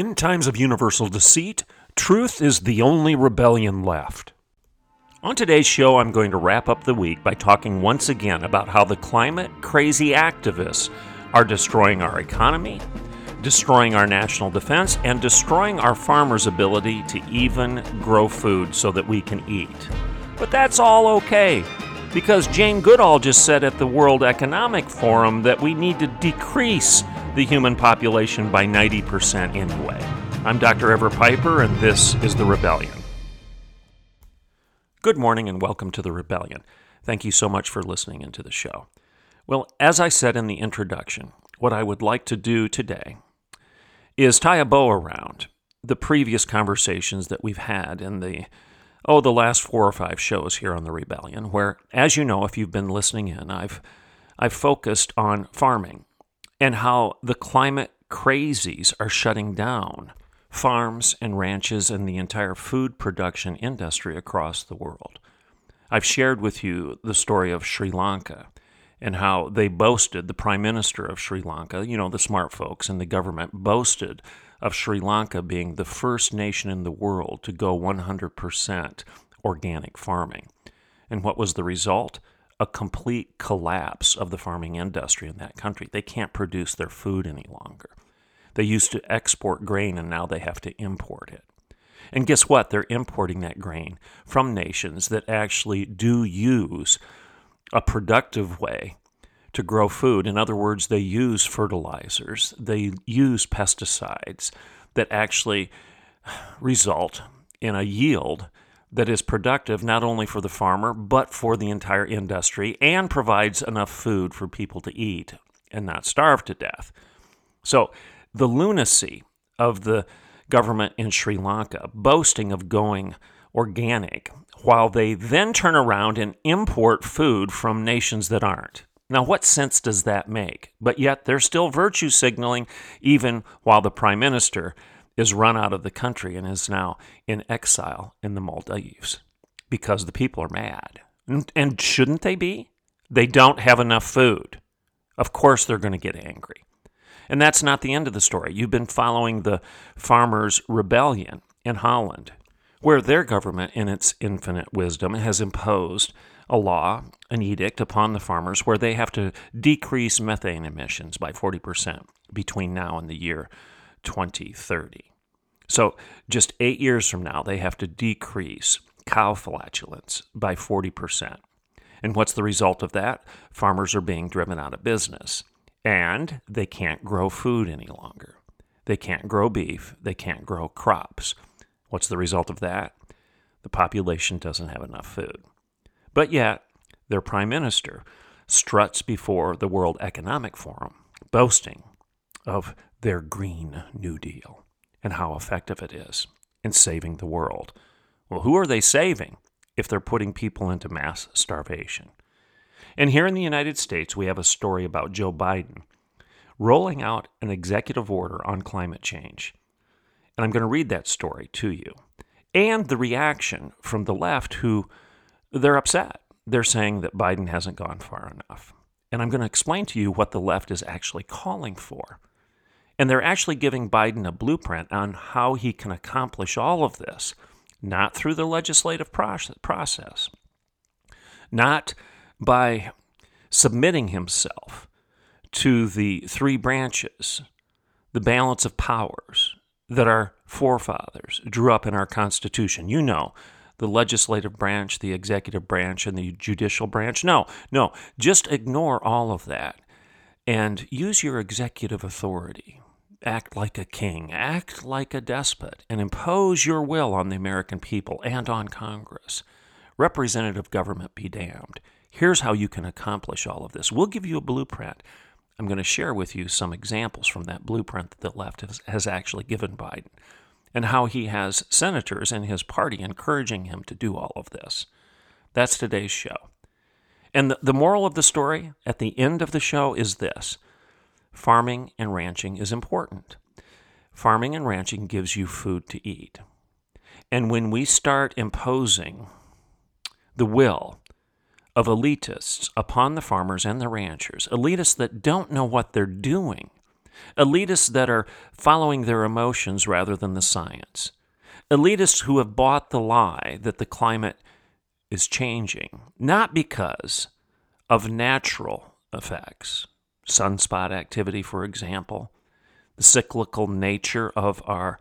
In times of universal deceit, truth is the only rebellion left. On today's show, I'm going to wrap up the week by talking once again about how the climate crazy activists are destroying our economy, destroying our national defense, and destroying our farmers' ability to even grow food so that we can eat. But that's all okay, because Jane Goodall just said at the World Economic Forum that we need to decrease the human population by 90% anyway. I'm Dr. Everett Piper, and this is The Rebellion. Good morning, and welcome to The Rebellion. Thank you so much for listening into the show. Well, as I said in the introduction, what I would like to do today is tie a bow around the previous conversations that we've had in the oh the last four or five shows here on the rebellion where as you know if you've been listening in i've i've focused on farming and how the climate crazies are shutting down farms and ranches and the entire food production industry across the world. I've shared with you the story of Sri Lanka and how they boasted, the prime minister of Sri Lanka, you know, the smart folks in the government boasted of Sri Lanka being the first nation in the world to go 100% organic farming. And what was the result? A complete collapse of the farming industry in that country. They can't produce their food any longer. They used to export grain and now they have to import it. And guess what? They're importing that grain from nations that actually do use a productive way to grow food. In other words, they use fertilizers, they use pesticides that actually result in a yield that is productive not only for the farmer, but for the entire industry and provides enough food for people to eat and not starve to death. So, the lunacy of the government in Sri Lanka boasting of going organic while they then turn around and import food from nations that aren't. Now, what sense does that make? But yet they're still virtue signaling even while the prime minister is run out of the country and is now in exile in the Maldives because the people are mad. And, and shouldn't they be? They don't have enough food. Of course, they're going to get angry. And that's not the end of the story. You've been following the farmers' rebellion in Holland, where their government, in its infinite wisdom, has imposed a law, an edict upon the farmers where they have to decrease methane emissions by 40% between now and the year 2030. So, just eight years from now, they have to decrease cow flatulence by 40%. And what's the result of that? Farmers are being driven out of business and they can't grow food any longer. They can't grow beef, they can't grow crops. What's the result of that? The population doesn't have enough food. But yet, their prime minister struts before the World Economic Forum, boasting of their Green New Deal and how effective it is in saving the world. Well, who are they saving if they're putting people into mass starvation? And here in the United States, we have a story about Joe Biden rolling out an executive order on climate change. And I'm going to read that story to you. And the reaction from the left, who they're upset. They're saying that Biden hasn't gone far enough. And I'm going to explain to you what the left is actually calling for. And they're actually giving Biden a blueprint on how he can accomplish all of this, not through the legislative process, not by submitting himself to the three branches, the balance of powers that our forefathers drew up in our Constitution. You know, the legislative branch, the executive branch, and the judicial branch. No, no, just ignore all of that and use your executive authority act like a king, act like a despot, and impose your will on the American people and on Congress. Representative government be damned. Here's how you can accomplish all of this. We'll give you a blueprint. I'm going to share with you some examples from that blueprint that the left has, has actually given Biden. and how he has senators in his party encouraging him to do all of this. That's today's show. And the, the moral of the story at the end of the show is this farming and ranching is important. Farming and ranching gives you food to eat. And when we start imposing the will of elitists upon the farmers and the ranchers, elitists that don't know what they're doing, elitists that are following their emotions rather than the science, elitists who have bought the lie that the climate is changing, not because of natural effects, sunspot activity, for example, the cyclical nature of our,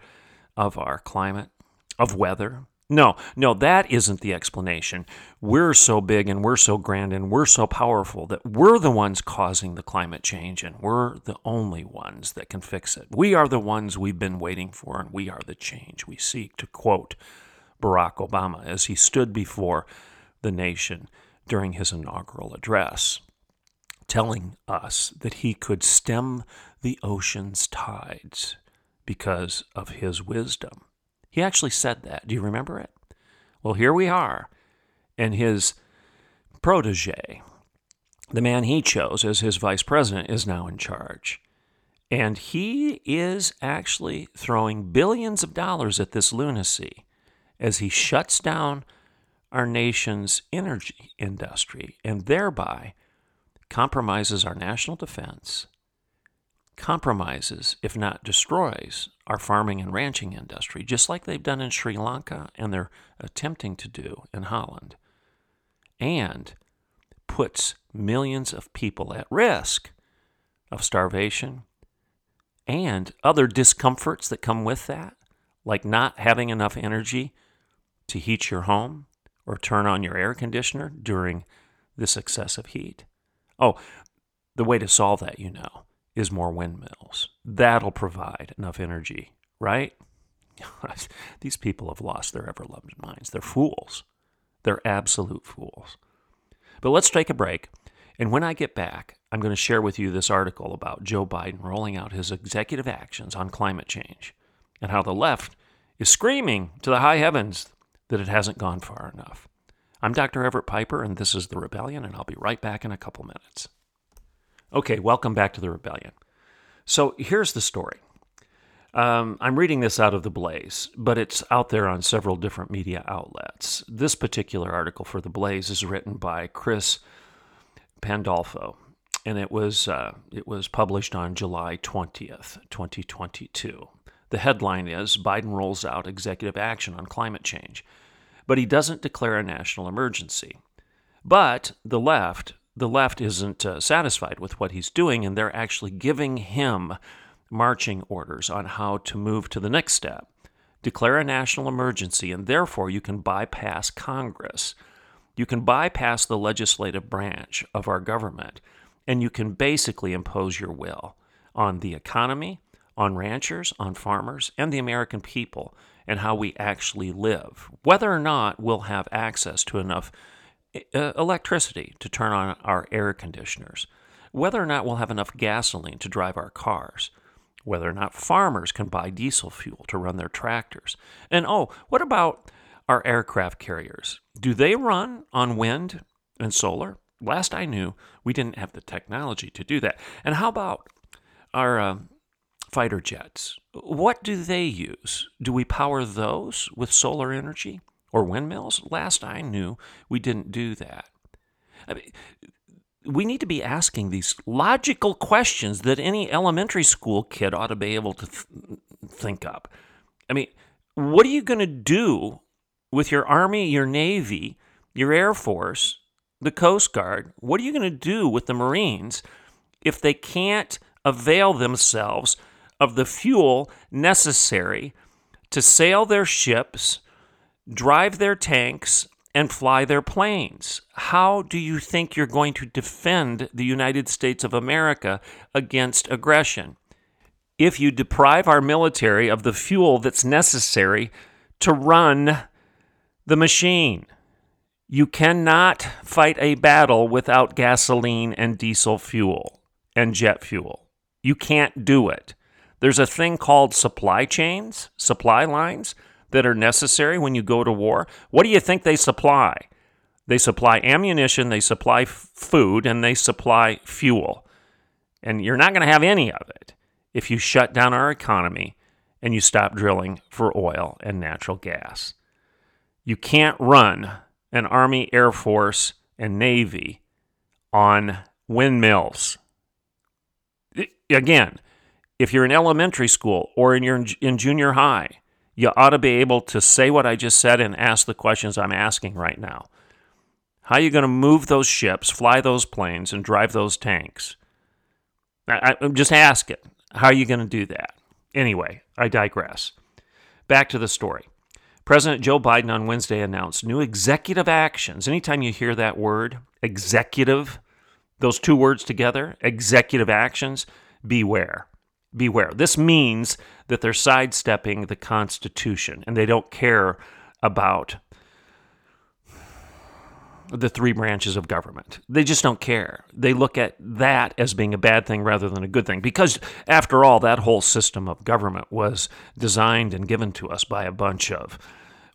of our climate, of weather, no, no, that isn't the explanation. We're so big and we're so grand and we're so powerful that we're the ones causing the climate change and we're the only ones that can fix it. We are the ones we've been waiting for and we are the change we seek, to quote Barack Obama as he stood before the nation during his inaugural address, telling us that he could stem the ocean's tides because of his wisdom. He actually said that. Do you remember it? Well, here we are. And his protege, the man he chose as his vice president, is now in charge. And he is actually throwing billions of dollars at this lunacy as he shuts down our nation's energy industry and thereby compromises our national defense compromises, if not destroys, our farming and ranching industry, just like they've done in Sri Lanka and they're attempting to do in Holland, and puts millions of people at risk of starvation and other discomforts that come with that, like not having enough energy to heat your home or turn on your air conditioner during this excessive heat. Oh, the way to solve that, you know, is more windmills. That'll provide enough energy, right? These people have lost their ever loving minds. They're fools. They're absolute fools. But let's take a break. And when I get back, I'm going to share with you this article about Joe Biden rolling out his executive actions on climate change and how the left is screaming to the high heavens that it hasn't gone far enough. I'm Dr. Everett Piper, and this is The Rebellion, and I'll be right back in a couple minutes. Okay, welcome back to the rebellion. So here's the story. Um, I'm reading this out of The Blaze, but it's out there on several different media outlets. This particular article for The Blaze is written by Chris Pandolfo, and it was, uh, it was published on July 20th, 2022. The headline is Biden rolls out executive action on climate change, but he doesn't declare a national emergency. But the left the left isn't uh, satisfied with what he's doing, and they're actually giving him marching orders on how to move to the next step. Declare a national emergency, and therefore you can bypass Congress. You can bypass the legislative branch of our government, and you can basically impose your will on the economy, on ranchers, on farmers, and the American people, and how we actually live, whether or not we'll have access to enough uh, electricity to turn on our air conditioners, whether or not we'll have enough gasoline to drive our cars, whether or not farmers can buy diesel fuel to run their tractors. And oh, what about our aircraft carriers? Do they run on wind and solar? Last I knew, we didn't have the technology to do that. And how about our uh, fighter jets? What do they use? Do we power those with solar energy? or windmills? Last I knew, we didn't do that. I mean, we need to be asking these logical questions that any elementary school kid ought to be able to th- think up. I mean, what are you going to do with your Army, your Navy, your Air Force, the Coast Guard? What are you going to do with the Marines if they can't avail themselves of the fuel necessary to sail their ships? drive their tanks, and fly their planes. How do you think you're going to defend the United States of America against aggression? If you deprive our military of the fuel that's necessary to run the machine. You cannot fight a battle without gasoline and diesel fuel and jet fuel. You can't do it. There's a thing called supply chains, supply lines that are necessary when you go to war. What do you think they supply? They supply ammunition, they supply f- food, and they supply fuel. And you're not going to have any of it if you shut down our economy and you stop drilling for oil and natural gas. You can't run an Army, Air Force, and Navy on windmills. Again, if you're in elementary school or in your in junior high, you ought to be able to say what I just said and ask the questions I'm asking right now. How are you going to move those ships, fly those planes, and drive those tanks? I, am just asking. How are you going to do that? Anyway, I digress. Back to the story. President Joe Biden on Wednesday announced new executive actions. Anytime you hear that word, executive, those two words together, executive actions, beware. Beware. This means that they're sidestepping the Constitution and they don't care about the three branches of government. They just don't care. They look at that as being a bad thing rather than a good thing. Because, after all, that whole system of government was designed and given to us by a bunch of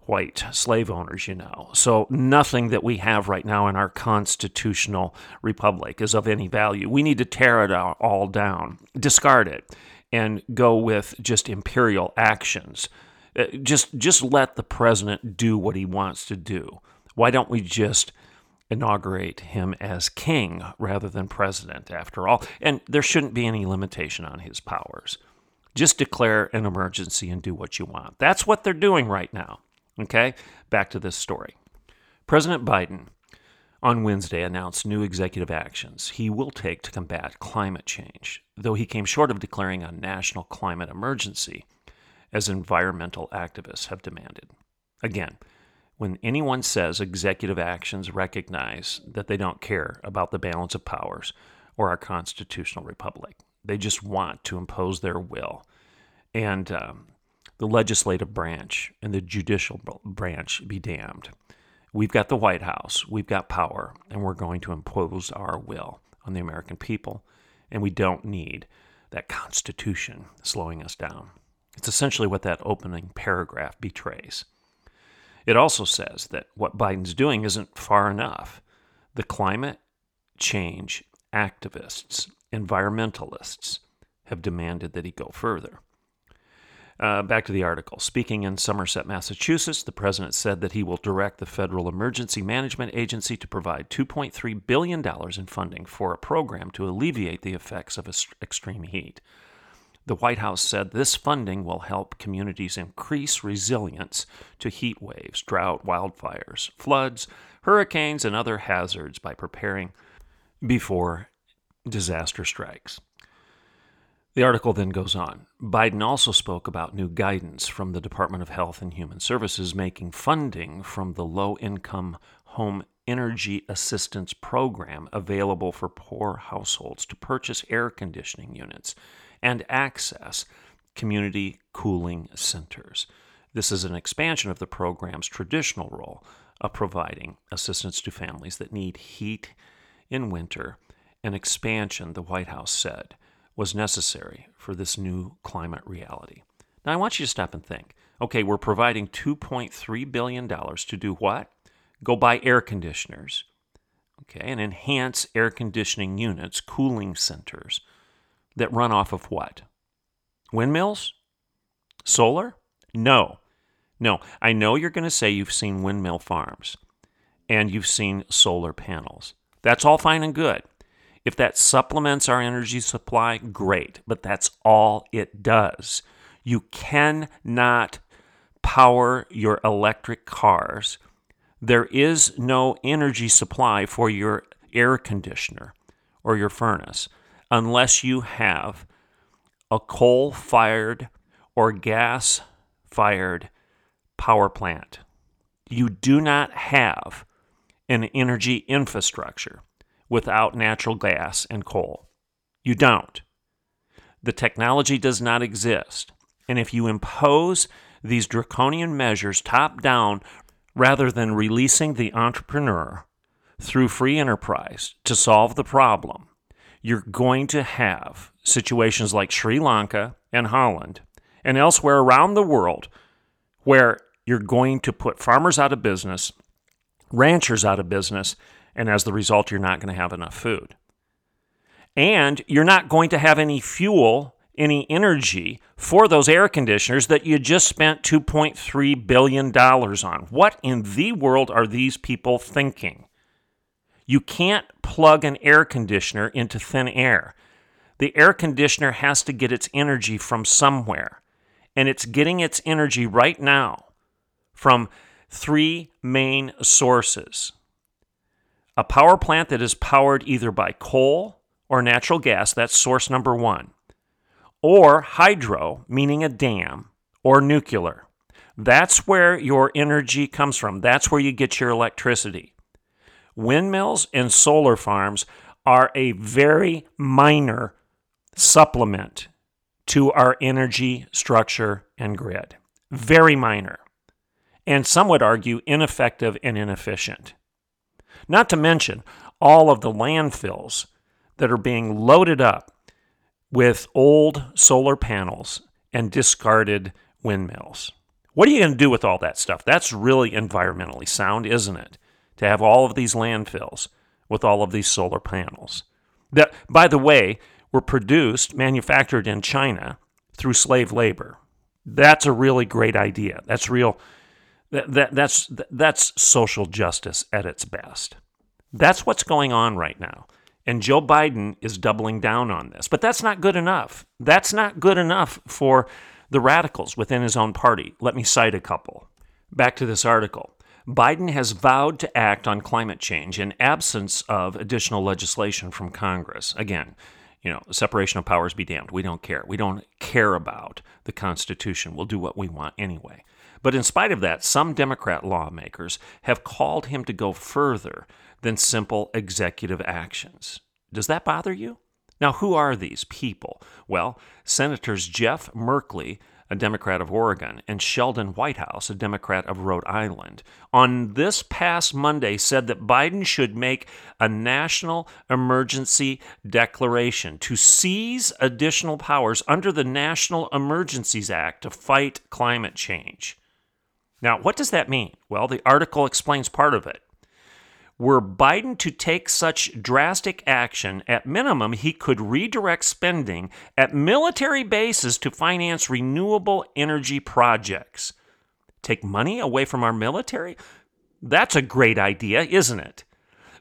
white slave owners, you know. So, nothing that we have right now in our constitutional republic is of any value. We need to tear it all down, discard it, and go with just imperial actions. Uh, just, just let the president do what he wants to do. Why don't we just inaugurate him as king rather than president, after all. And there shouldn't be any limitation on his powers. Just declare an emergency and do what you want. That's what they're doing right now. Okay, back to this story. President Biden on Wednesday announced new executive actions he will take to combat climate change, though he came short of declaring a national climate emergency, as environmental activists have demanded. Again, when anyone says executive actions recognize that they don't care about the balance of powers or our constitutional republic, they just want to impose their will. And um, the legislative branch and the judicial branch be damned. We've got the White House, we've got power, and we're going to impose our will on the American people. And we don't need that Constitution slowing us down. It's essentially what that opening paragraph betrays. It also says that what Biden's doing isn't far enough. The climate change activists, environmentalists, have demanded that he go further. Uh, back to the article. Speaking in Somerset, Massachusetts, the president said that he will direct the Federal Emergency Management Agency to provide $2.3 billion in funding for a program to alleviate the effects of extreme heat. The White House said this funding will help communities increase resilience to heat waves, drought, wildfires, floods, hurricanes, and other hazards by preparing before disaster strikes. The article then goes on. Biden also spoke about new guidance from the Department of Health and Human Services making funding from the Low Income Home Energy Assistance Program available for poor households to purchase air conditioning units and access community cooling centers. This is an expansion of the program's traditional role of providing assistance to families that need heat in winter, an expansion, the White House said, was necessary for this new climate reality. Now, I want you to stop and think okay, we're providing $2.3 billion to do what? Go buy air conditioners, okay, and enhance air conditioning units, cooling centers that run off of what? Windmills? Solar? No. No. I know you're going to say you've seen windmill farms and you've seen solar panels. That's all fine and good. If that supplements our energy supply, great, but that's all it does. You cannot power your electric cars. There is no energy supply for your air conditioner or your furnace unless you have a coal fired or gas fired power plant. You do not have an energy infrastructure without natural gas and coal. You don't. The technology does not exist. And if you impose these draconian measures top down rather than releasing the entrepreneur through free enterprise to solve the problem, you're going to have situations like Sri Lanka and Holland and elsewhere around the world where you're going to put farmers out of business, ranchers out of business, and as the result, you're not going to have enough food. And you're not going to have any fuel, any energy for those air conditioners that you just spent $2.3 billion on. What in the world are these people thinking? You can't plug an air conditioner into thin air. The air conditioner has to get its energy from somewhere. And it's getting its energy right now from three main sources a power plant that is powered either by coal or natural gas, that's source number one, or hydro, meaning a dam, or nuclear. That's where your energy comes from. That's where you get your electricity. Windmills and solar farms are a very minor supplement to our energy structure and grid. Very minor. And some would argue ineffective and inefficient. Not to mention all of the landfills that are being loaded up with old solar panels and discarded windmills. What are you going to do with all that stuff? That's really environmentally sound, isn't it? To have all of these landfills with all of these solar panels. That, by the way, were produced, manufactured in China through slave labor. That's a really great idea. That's real. That, that, that's, that's social justice at its best. That's what's going on right now. And Joe Biden is doubling down on this. But that's not good enough. That's not good enough for the radicals within his own party. Let me cite a couple. Back to this article. Biden has vowed to act on climate change in absence of additional legislation from Congress. Again, you know, separation of powers be damned. We don't care. We don't care about the Constitution. We'll do what we want anyway. But in spite of that, some Democrat lawmakers have called him to go further than simple executive actions. Does that bother you? Now, who are these people? Well, Senators Jeff Merkley, a Democrat of Oregon, and Sheldon Whitehouse, a Democrat of Rhode Island, on this past Monday said that Biden should make a national emergency declaration to seize additional powers under the National Emergencies Act to fight climate change. Now, what does that mean? Well, the article explains part of it. Were Biden to take such drastic action, at minimum, he could redirect spending at military bases to finance renewable energy projects. Take money away from our military? That's a great idea, isn't it?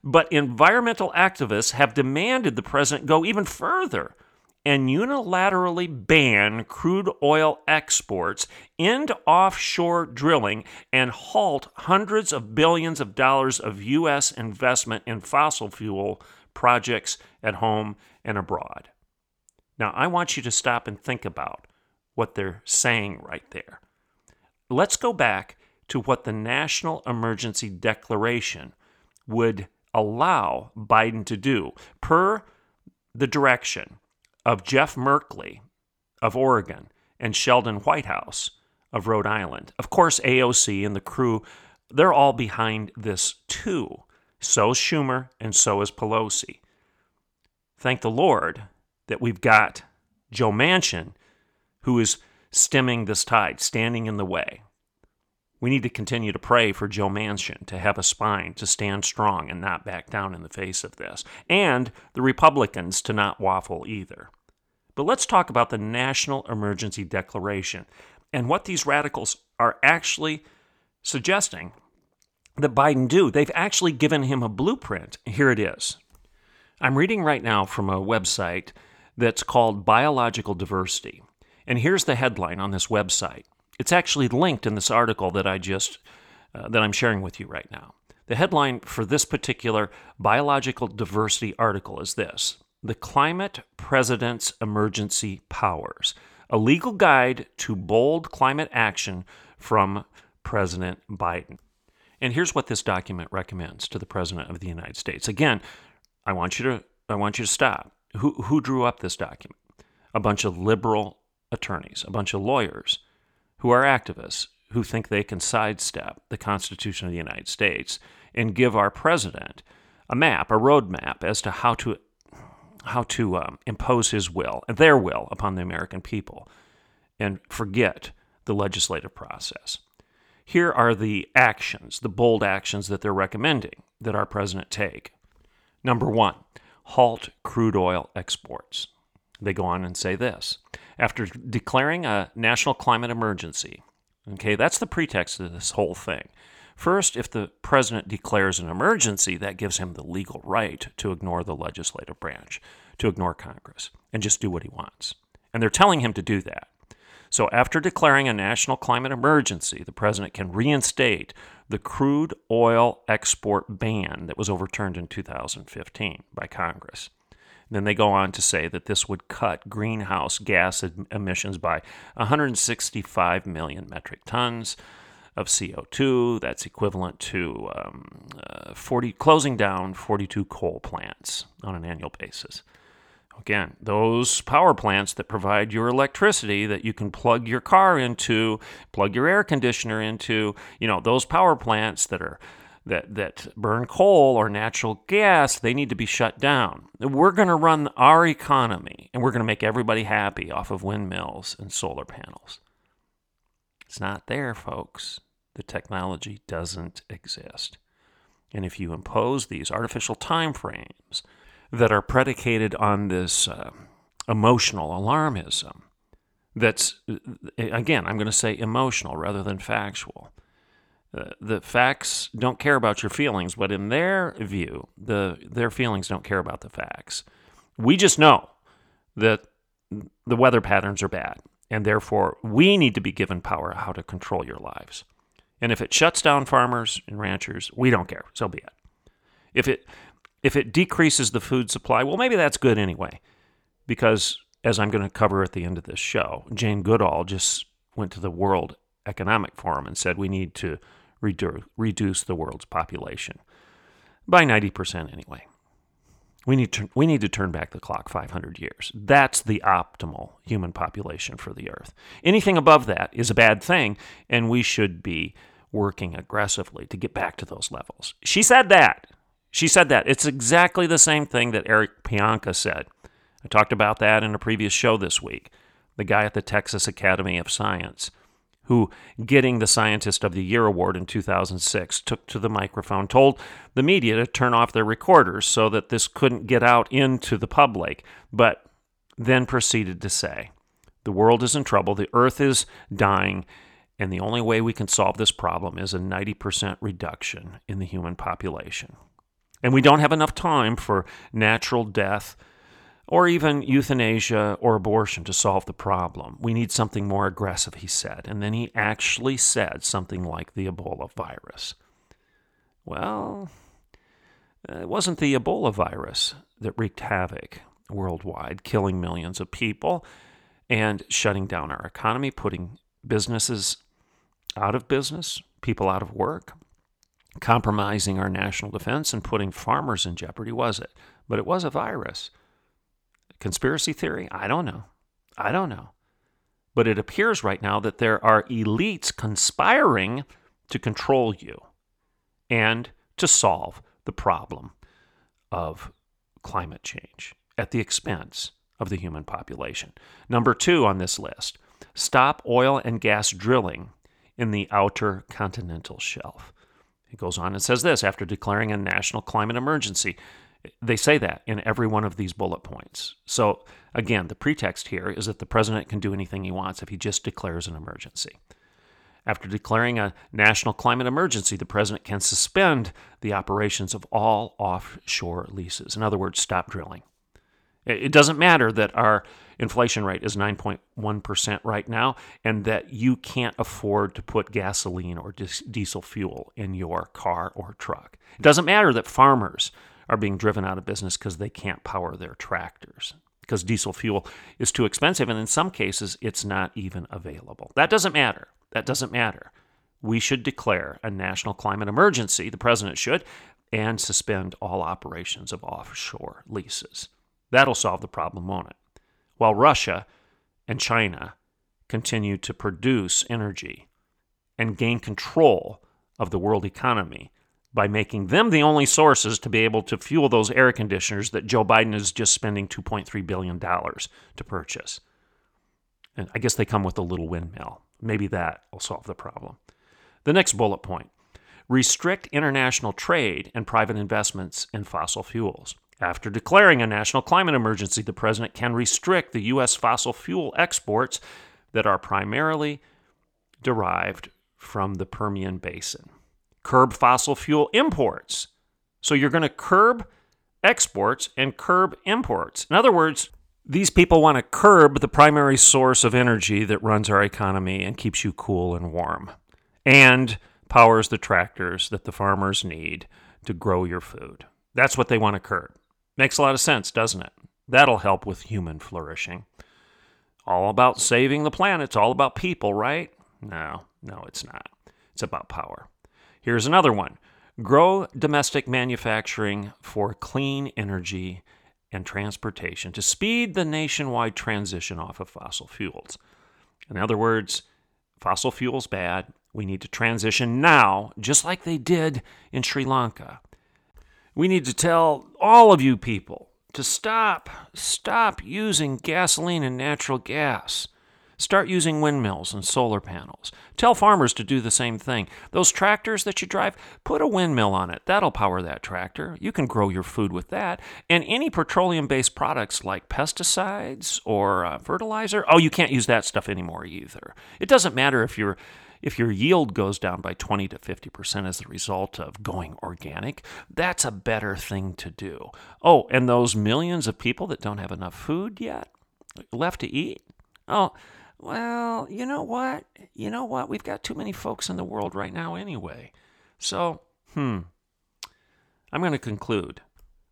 But environmental activists have demanded the president go even further and unilaterally ban crude oil exports end offshore drilling and halt hundreds of billions of dollars of U.S. investment in fossil fuel projects at home and abroad. Now, I want you to stop and think about what they're saying right there. Let's go back to what the National Emergency Declaration would allow Biden to do per the direction of Jeff Merkley of Oregon and Sheldon Whitehouse of Rhode Island. Of course, AOC and the crew, they're all behind this too. So is Schumer and so is Pelosi. Thank the Lord that we've got Joe Manchin who is stemming this tide, standing in the way. We need to continue to pray for Joe Manchin to have a spine, to stand strong and not back down in the face of this, and the Republicans to not waffle either. But let's talk about the National Emergency Declaration and what these radicals are actually suggesting that Biden do. They've actually given him a blueprint. Here it is. I'm reading right now from a website that's called Biological Diversity. And here's the headline on this website. It's actually linked in this article that I just uh, that I'm sharing with you right now. The headline for this particular biological diversity article is this the Climate President's Emergency Powers, a legal guide to bold climate action from President Biden. And here's what this document recommends to the President of the United States. Again, I want you to I want you to stop. Who who drew up this document? A bunch of liberal attorneys, a bunch of lawyers who are activists who think they can sidestep the Constitution of the United States and give our president a map, a roadmap as to how to how to um, impose his will, and their will, upon the American people. and forget the legislative process. Here are the actions, the bold actions that they're recommending that our president take. Number one, halt crude oil exports. They go on and say this after declaring a national climate emergency, okay, that's the pretext of this whole thing. First, if the president declares an emergency, that gives him the legal right to ignore the legislative branch, to ignore Congress, and just do what he wants. And they're telling him to do that. So, after declaring a national climate emergency, the president can reinstate the crude oil export ban that was overturned in 2015 by Congress. Then they go on to say that this would cut greenhouse gas emissions by 165 million metric tons of CO2. That's equivalent to um, uh, 40, closing down 42 coal plants on an annual basis. Again, those power plants that provide your electricity that you can plug your car into, plug your air conditioner into, you know, those power plants that are that that burn coal or natural gas, they need to be shut down. We're going to run our economy and we're going to make everybody happy off of windmills and solar panels. It's not there, folks. The technology doesn't exist. And if you impose these artificial time frames, that are predicated on this uh, emotional alarmism. That's, uh, again, I'm going to say emotional rather than factual. Uh, the facts don't care about your feelings, but in their view, the their feelings don't care about the facts. We just know that the weather patterns are bad, and therefore we need to be given power how to control your lives. And if it shuts down farmers and ranchers, we don't care. So be it. If it if it decreases the food supply, well, maybe that's good anyway. Because, as I'm going to cover at the end of this show, Jane Goodall just went to the World Economic Forum and said we need to redu- reduce the world's population by 90% anyway. We need, to, we need to turn back the clock 500 years. That's the optimal human population for the Earth. Anything above that is a bad thing, and we should be working aggressively to get back to those levels. She said that. She said that. It's exactly the same thing that Eric Pianka said. I talked about that in a previous show this week. The guy at the Texas Academy of Science, who, getting the Scientist of the Year award in 2006, took to the microphone, told the media to turn off their recorders so that this couldn't get out into the public, but then proceeded to say, The world is in trouble, the earth is dying, and the only way we can solve this problem is a 90% reduction in the human population. And we don't have enough time for natural death or even euthanasia or abortion to solve the problem. We need something more aggressive, he said. And then he actually said something like the Ebola virus. Well, uh, it wasn't the Ebola virus that wreaked havoc worldwide, killing millions of people and shutting down our economy, putting businesses out of business, people out of work compromising our national defense and putting farmers in jeopardy, was it? But it was a virus. Conspiracy theory? I don't know. I don't know. But it appears right now that there are elites conspiring to control you and to solve the problem of climate change at the expense of the human population. Number two on this list stop oil and gas drilling in the outer continental shelf. It goes on and says this after declaring a national climate emergency. They say that in every one of these bullet points. So, again, the pretext here is that the president can do anything he wants if he just declares an emergency. After declaring a national climate emergency, the president can suspend the operations of all offshore leases. In other words, stop drilling. It doesn't matter that our inflation rate is 9.1% right now and that you can't afford to put gasoline or diesel fuel in your car or truck. It doesn't matter that farmers are being driven out of business because they can't power their tractors because diesel fuel is too expensive and in some cases it's not even available. That doesn't matter. That doesn't matter. We should declare a national climate emergency, the president should, and suspend all operations of offshore leases. That'll solve the problem, won't it? While Russia and China continue to produce energy and gain control of the world economy by making them the only sources to be able to fuel those air conditioners that Joe Biden is just spending $2.3 billion to purchase. And I guess they come with a little windmill. Maybe that will solve the problem. The next bullet point restrict international trade and private investments in fossil fuels. After declaring a national climate emergency, the president can restrict the U.S. fossil fuel exports that are primarily derived from the Permian Basin. Curb fossil fuel imports. So you're going to curb exports and curb imports. In other words, these people want to curb the primary source of energy that runs our economy and keeps you cool and warm and powers the tractors that the farmers need to grow your food. That's what they want to curb. Makes a lot of sense, doesn't it? That'll help with human flourishing. All about saving the planet. It's all about people, right? No, no, it's not. It's about power. Here's another one grow domestic manufacturing for clean energy and transportation to speed the nationwide transition off of fossil fuels. In other words, fossil fuels bad. We need to transition now, just like they did in Sri Lanka. We need to tell all of you people to stop, stop using gasoline and natural gas. Start using windmills and solar panels. Tell farmers to do the same thing. Those tractors that you drive, put a windmill on it. That'll power that tractor. You can grow your food with that. And any petroleum based products like pesticides or uh, fertilizer, oh, you can't use that stuff anymore either. It doesn't matter if you're if your yield goes down by 20 to 50% as a result of going organic, that's a better thing to do. Oh, and those millions of people that don't have enough food yet left to eat, oh, well, you know what? You know what? We've got too many folks in the world right now anyway. So, hmm. I'm going to conclude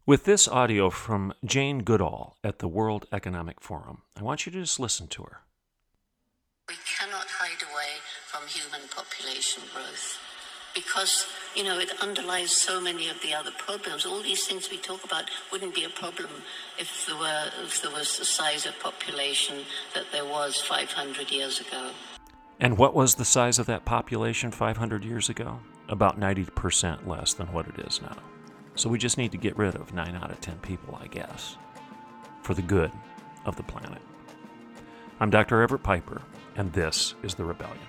with this audio from Jane Goodall at the World Economic Forum. I want you to just listen to her. We cannot hide away from human population growth because you know it underlies so many of the other problems. All these things we talk about wouldn't be a problem if there were if there was the size of population that there was 500 years ago. And what was the size of that population 500 years ago? About 90% less than what it is now. So we just need to get rid of 9 out of 10 people, I guess, for the good of the planet. I'm Dr. Everett Piper, and this is The Rebellion.